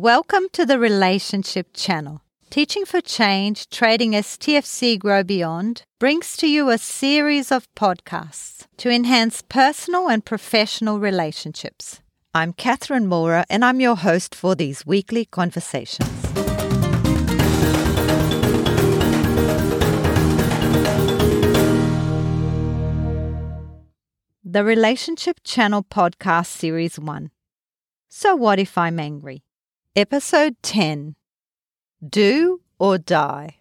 Welcome to the Relationship Channel. Teaching for Change, Trading as TFC Grow Beyond brings to you a series of podcasts to enhance personal and professional relationships. I'm Catherine Mora, and I'm your host for these weekly conversations. The Relationship Channel Podcast Series 1. So, what if I'm angry? Episode 10 Do or Die.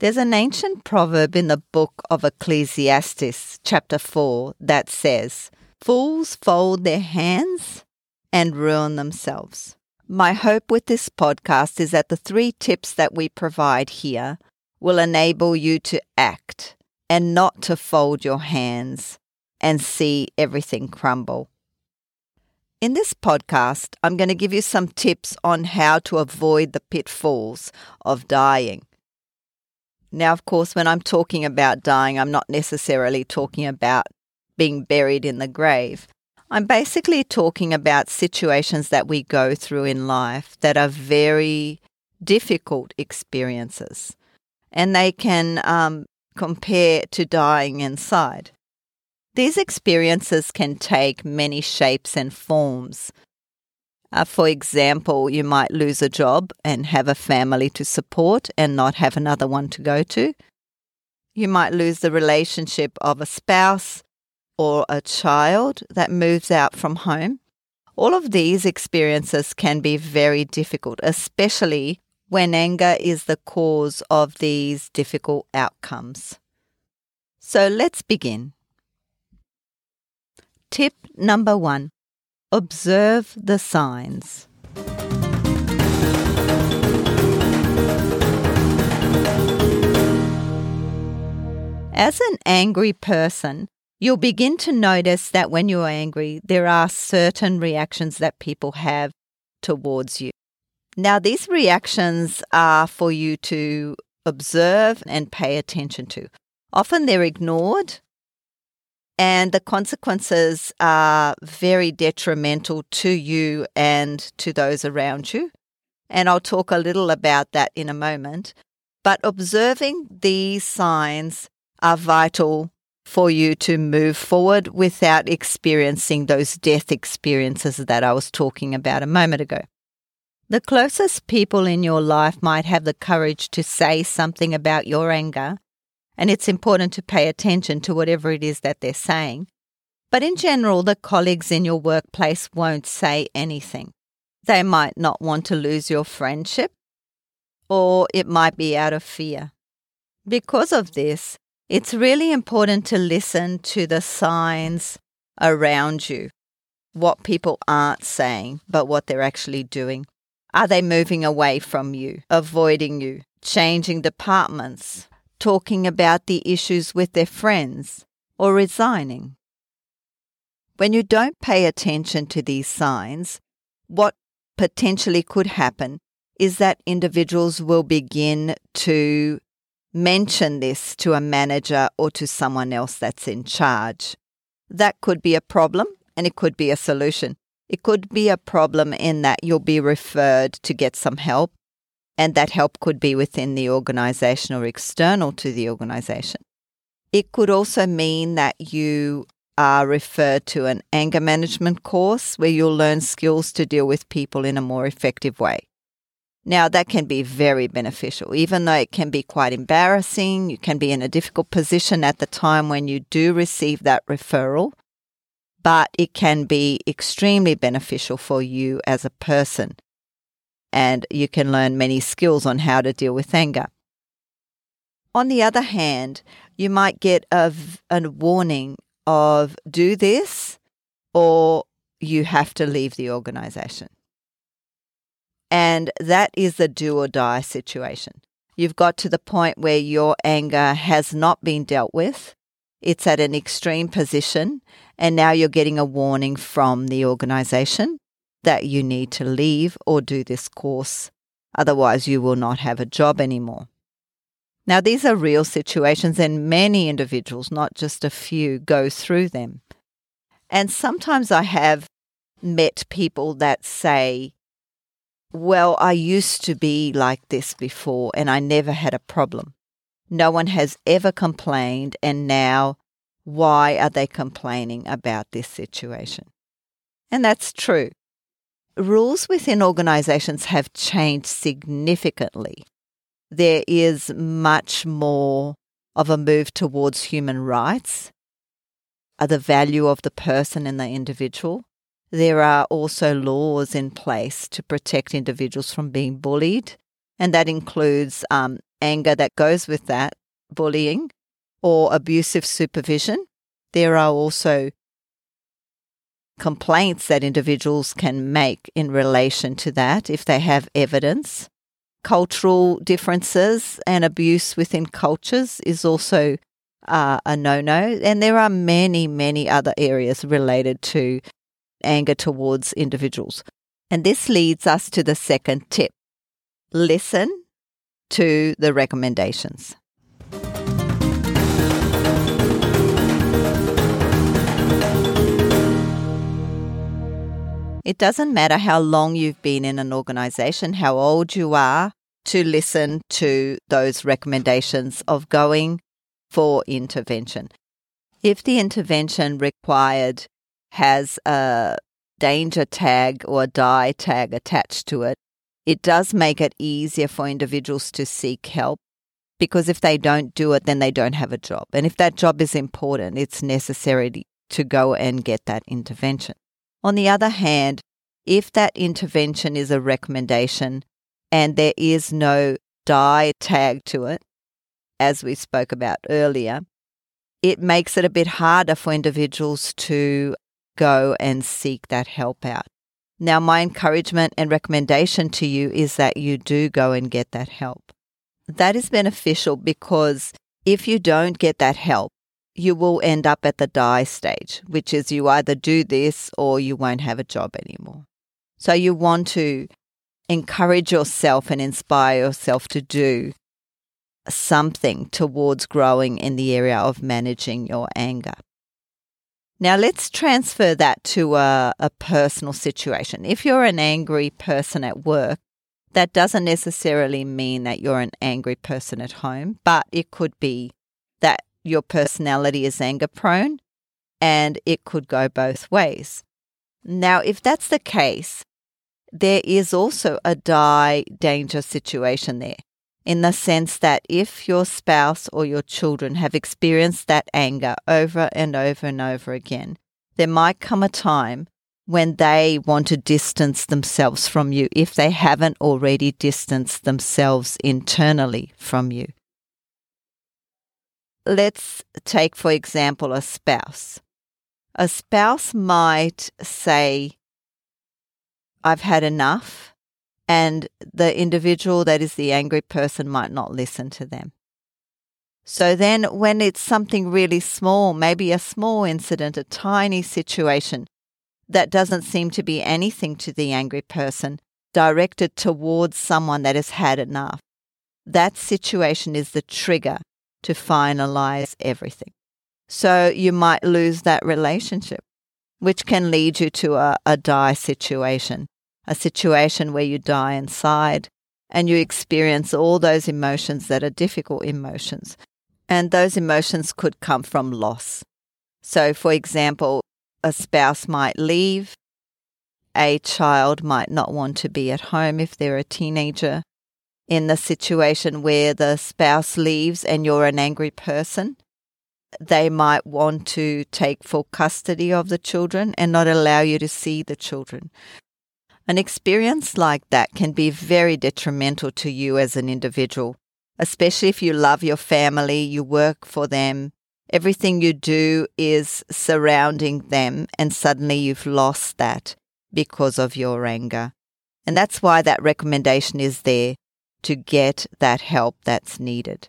There's an ancient proverb in the book of Ecclesiastes, chapter 4, that says, Fools fold their hands and ruin themselves. My hope with this podcast is that the three tips that we provide here will enable you to act and not to fold your hands and see everything crumble. In this podcast, I'm going to give you some tips on how to avoid the pitfalls of dying. Now, of course, when I'm talking about dying, I'm not necessarily talking about being buried in the grave. I'm basically talking about situations that we go through in life that are very difficult experiences, and they can um, compare to dying inside. These experiences can take many shapes and forms. Uh, for example, you might lose a job and have a family to support and not have another one to go to. You might lose the relationship of a spouse or a child that moves out from home. All of these experiences can be very difficult, especially when anger is the cause of these difficult outcomes. So let's begin. Tip number one observe the signs. As an angry person, you'll begin to notice that when you're angry, there are certain reactions that people have towards you. Now, these reactions are for you to observe and pay attention to. Often they're ignored and the consequences are very detrimental to you and to those around you. And I'll talk a little about that in a moment. But observing these signs are vital for you to move forward without experiencing those death experiences that I was talking about a moment ago. The closest people in your life might have the courage to say something about your anger and it's important to pay attention to whatever it is that they're saying. But in general, the colleagues in your workplace won't say anything. They might not want to lose your friendship, or it might be out of fear. Because of this, it's really important to listen to the signs around you, what people aren't saying, but what they're actually doing. Are they moving away from you, avoiding you, changing departments, talking about the issues with their friends, or resigning. When you don't pay attention to these signs, what potentially could happen is that individuals will begin to mention this to a manager or to someone else that's in charge. That could be a problem and it could be a solution. It could be a problem in that you'll be referred to get some help and that help could be within the organization or external to the organization. It could also mean that you are referred to an anger management course where you'll learn skills to deal with people in a more effective way. Now, that can be very beneficial, even though it can be quite embarrassing. You can be in a difficult position at the time when you do receive that referral, but it can be extremely beneficial for you as a person and you can learn many skills on how to deal with anger. On the other hand, you might get a, a warning of do this or you have to leave the organization. And that is the do or die situation. You've got to the point where your anger has not been dealt with. It's at an extreme position, and now you're getting a warning from the organization that you need to leave or do this course. Otherwise, you will not have a job anymore. Now, these are real situations, and many individuals, not just a few, go through them. And sometimes I have met people that say, well, I used to be like this before and I never had a problem. No one has ever complained, and now why are they complaining about this situation? And that's true. Rules within organizations have changed significantly. There is much more of a move towards human rights, the value of the person and the individual. There are also laws in place to protect individuals from being bullied, and that includes um, anger that goes with that, bullying, or abusive supervision. There are also complaints that individuals can make in relation to that if they have evidence. Cultural differences and abuse within cultures is also uh, a no no. And there are many, many other areas related to anger towards individuals. And this leads us to the second tip listen to the recommendations. It doesn't matter how long you've been in an organization, how old you are, to listen to those recommendations of going for intervention. If the intervention required has a danger tag or a die tag attached to it, it does make it easier for individuals to seek help because if they don't do it, then they don't have a job. And if that job is important, it's necessary to go and get that intervention. On the other hand, if that intervention is a recommendation and there is no die tag to it, as we spoke about earlier, it makes it a bit harder for individuals to go and seek that help out. Now, my encouragement and recommendation to you is that you do go and get that help. That is beneficial because if you don't get that help, you will end up at the die stage, which is you either do this or you won't have a job anymore. So you want to encourage yourself and inspire yourself to do something towards growing in the area of managing your anger. Now, let's transfer that to a, a, personal situation. If you're an angry person at work, that doesn't necessarily mean that you're an angry person at home, but it could be that your personality is anger prone and it could go both ways. Now, if that's the case, there is also a die danger situation there in the sense that if your spouse or your children have experienced that anger over and over and over again, there might come a time when they want to distance themselves from you if they haven't already distanced themselves internally from you. Let's take, for example, a spouse. A spouse might say, I've had enough and the individual that is the angry person might not listen to them. So then, when it's something really small, maybe a small incident, a tiny situation that doesn't seem to be anything to the angry person, directed towards someone that has had enough, that situation is the trigger to finalize everything. So you might lose that relationship, which can lead you to a, a die situation a situation where you die inside and you experience all those emotions that are difficult emotions. And those emotions could come from loss. So, for example, a spouse might leave, a child might not want to be at home if they're a teenager. In the situation where the spouse leaves and you're an angry person, they might want to take full custody of the children and not allow you to see the children. An experience like that can be very detrimental to you as an individual, especially if you love your family, you work for them, everything you do is surrounding them, and suddenly you've lost that because of your anger. And that's why that recommendation is there to get that help that's needed.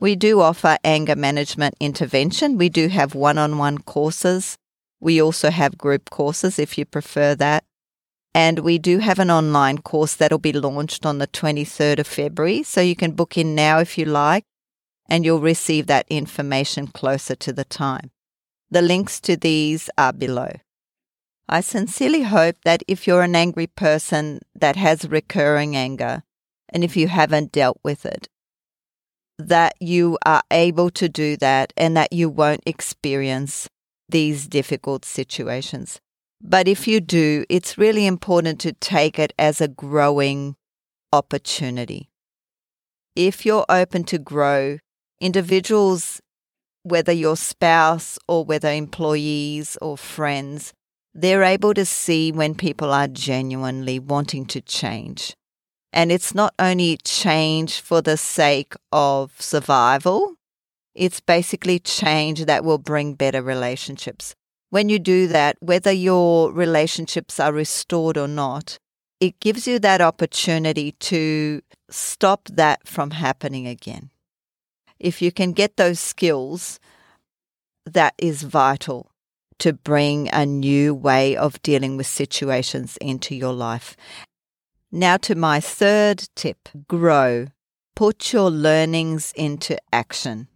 We do offer anger management intervention. We do have one on one courses. We also have group courses if you prefer that. And we do have an online course that'll be launched on the 23rd of February. So you can book in now if you like, and you'll receive that information closer to the time. The links to these are below. I sincerely hope that if you're an angry person that has recurring anger, and if you haven't dealt with it, that you are able to do that and that you won't experience these difficult situations. But if you do, it's really important to take it as a growing opportunity. If you're open to grow, individuals, whether your spouse or whether employees or friends, they're able to see when people are genuinely wanting to change. And it's not only change for the sake of survival, it's basically change that will bring better relationships. When you do that, whether your relationships are restored or not, it gives you that opportunity to stop that from happening again. If you can get those skills, that is vital to bring a new way of dealing with situations into your life. Now, to my third tip grow. Put your learnings into action.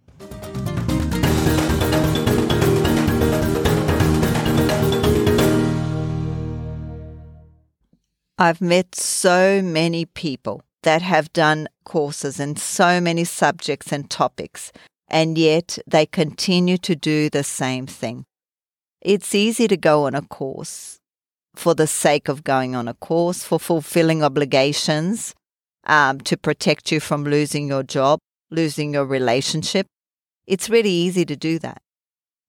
I've met so many people that have done courses in so many subjects and topics, and yet they continue to do the same thing. It's easy to go on a course for the sake of going on a course, for fulfilling obligations, um, to protect you from losing your job, losing your relationship. It's really easy to do that.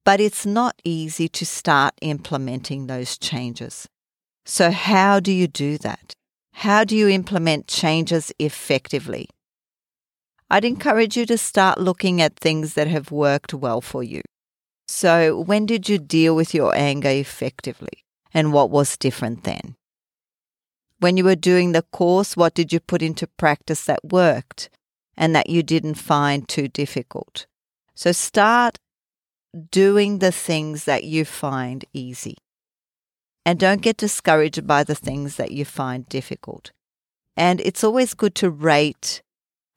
But it's not easy to start implementing those changes. So, how do you do that? How do you implement changes effectively? I'd encourage you to start looking at things that have worked well for you. So, when did you deal with your anger effectively? And what was different then? When you were doing the course, what did you put into practice that worked and that you didn't find too difficult? So, start doing the things that you find easy. And don't get discouraged by the things that you find difficult. And it's always good to rate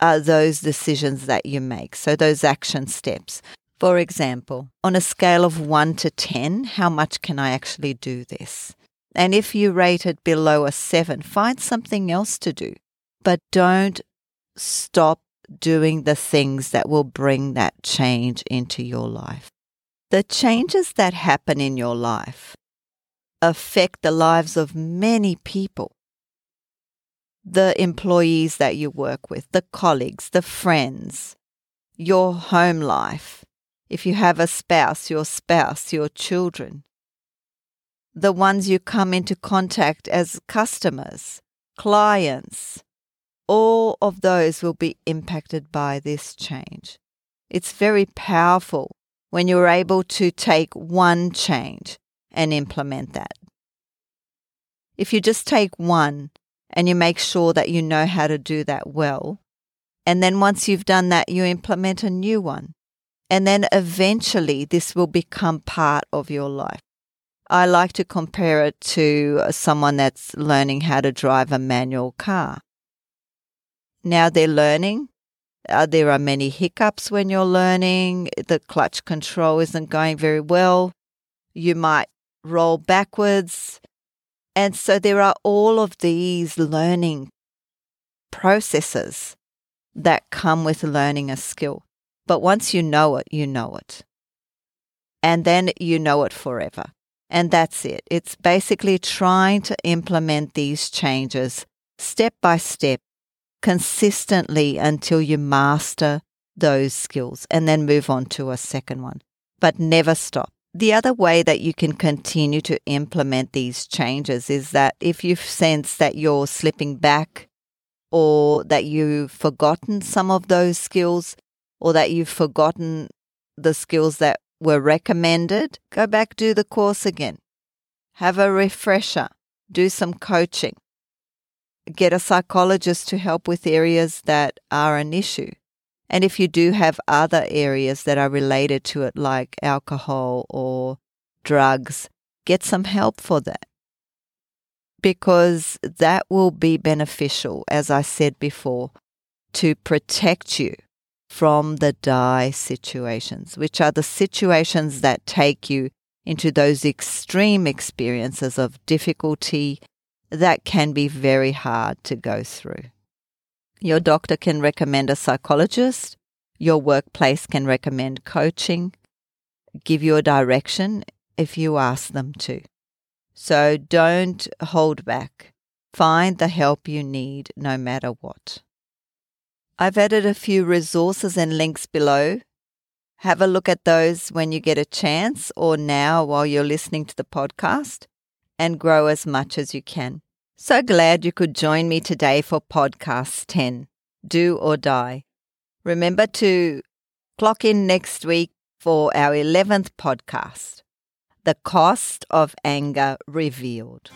uh, those decisions that you make, so those action steps. For example, on a scale of 1 to 10, how much can I actually do this? And if you rate it below a 7, find something else to do. But don't stop doing the things that will bring that change into your life. The changes that happen in your life affect the lives of many people. The employees that you work with, the colleagues, the friends, your home life, if you have a spouse, your spouse, your children, the ones you come into contact as customers, clients, all of those will be impacted by this change. It's very powerful when you're able to take one change and implement that. If you just take one and you make sure that you know how to do that well, and then once you've done that, you implement a new one. And then eventually this will become part of your life. I like to compare it to someone that's learning how to drive a manual car. Now they're learning. Uh, there are many hiccups when you're learning. The clutch control isn't going very well. You might roll backwards. And so there are all of these learning processes that come with learning a skill. But once you know it, you know it. And then you know it forever. And that's it. It's basically trying to implement these changes step by step, consistently until you master those skills and then move on to a second one. But never stop. The other way that you can continue to implement these changes is that if you sense that you're slipping back or that you've forgotten some of those skills, or that you've forgotten the skills that were recommended, go back, do the course again. Have a refresher, do some coaching. Get a psychologist to help with areas that are an issue. And if you do have other areas that are related to it, like alcohol or drugs, get some help for that. Because that will be beneficial, as I said before, to protect you from the die situations, which are the situations that take you into those extreme experiences of difficulty that can be very hard to go through. Your doctor can recommend a psychologist, your workplace can recommend coaching, give you a direction if you ask them to. So don't hold back. Find the help you need no matter what. I've added a few resources and links below. Have a look at those when you get a chance or now while you're listening to the podcast and grow as much as you can. So glad you could join me today for podcast 10 Do or Die. Remember to clock in next week for our 11th podcast The Cost of Anger Revealed.